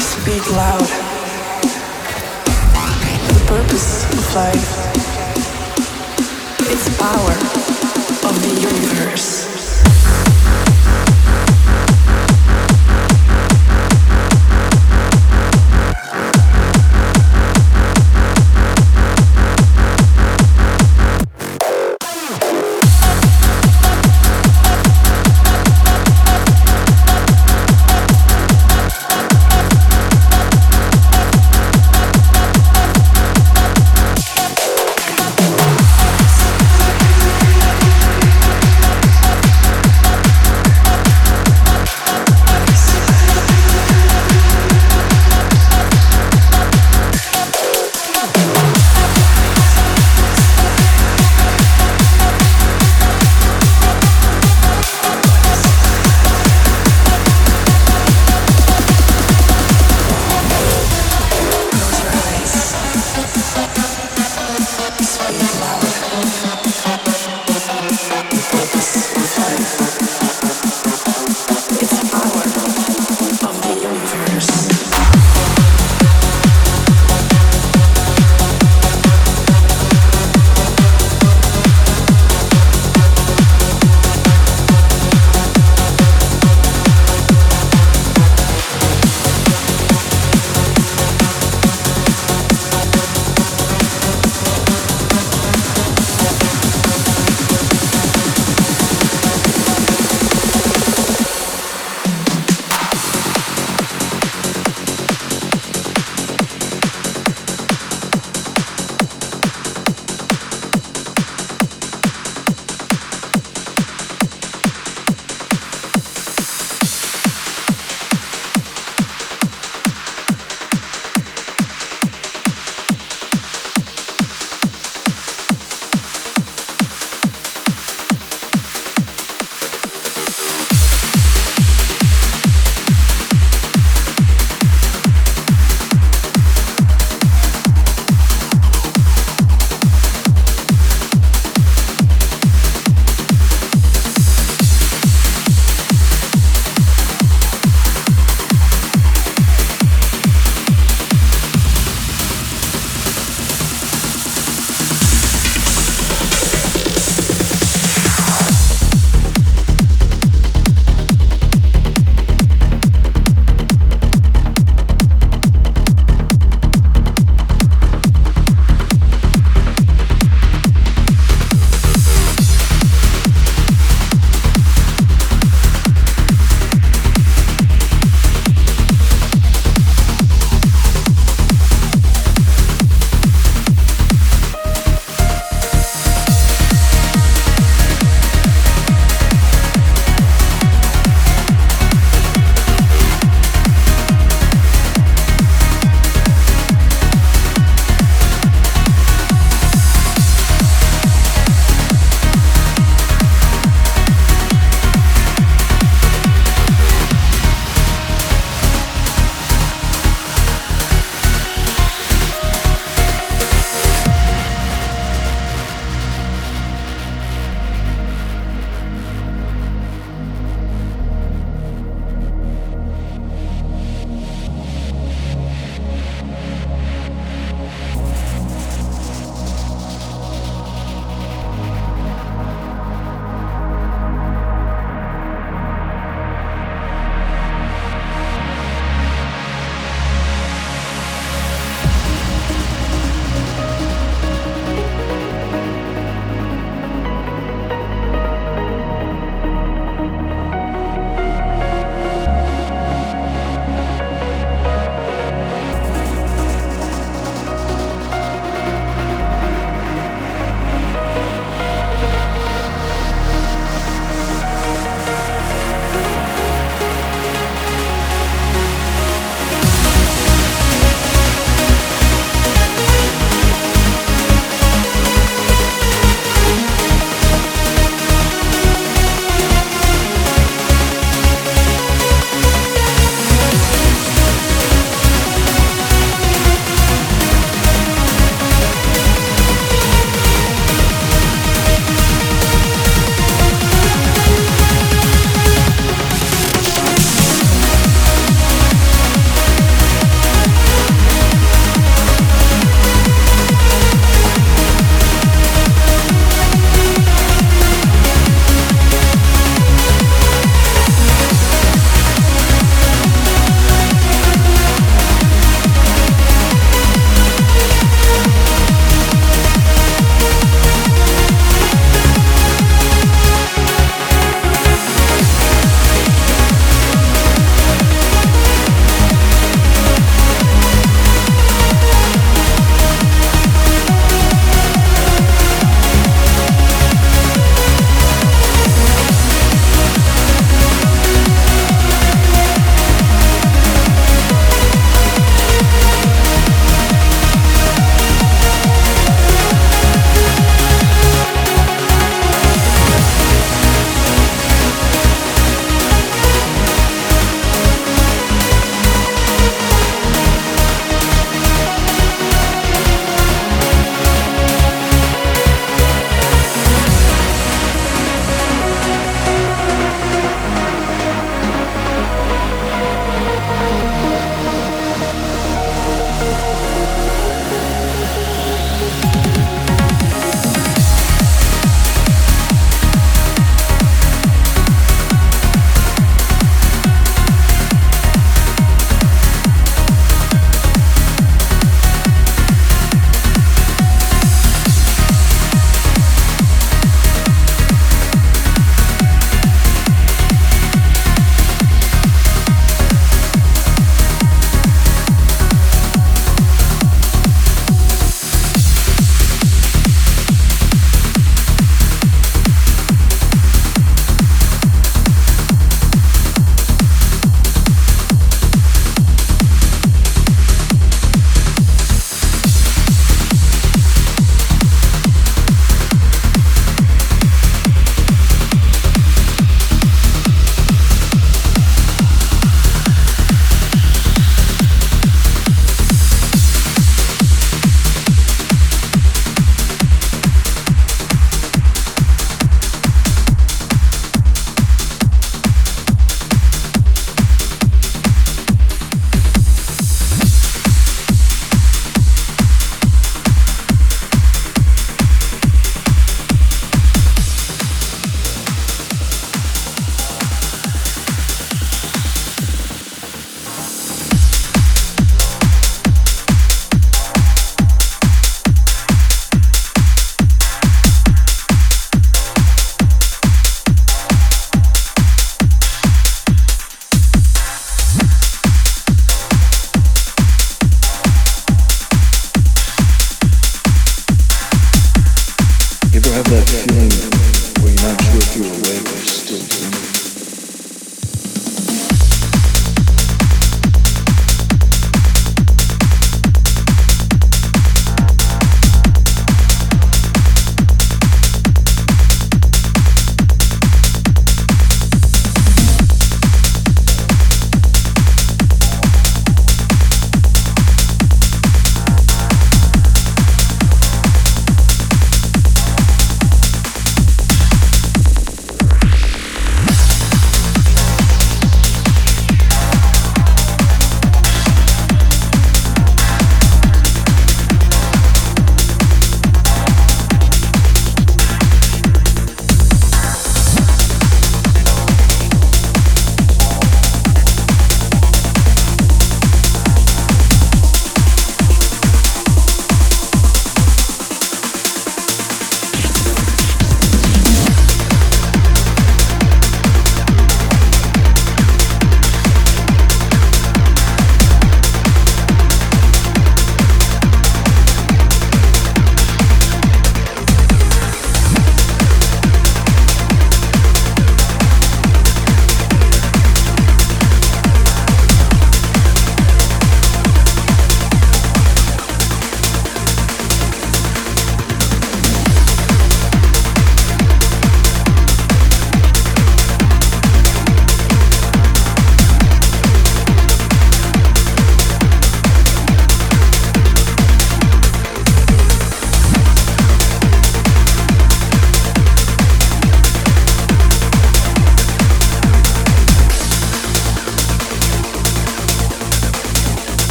Speak loud. The purpose of life. is power of the universe.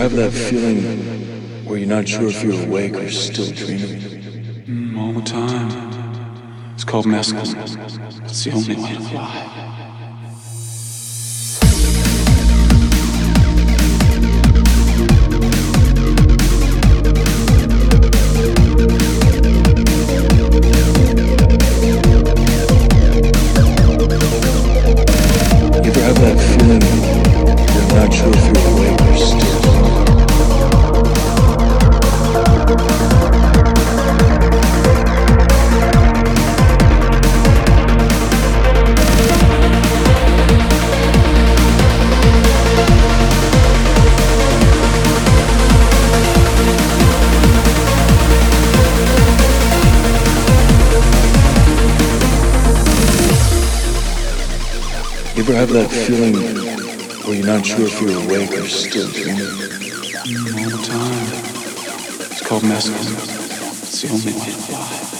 Have that feeling where you're not sure if you're awake or still dreaming? Mm, all the time. It's called mescaline. It's the only way to fly. Have that feeling where you're not sure if you're awake or still dreaming? Mm, all the time. It's called mescaline. It's the only way to fly.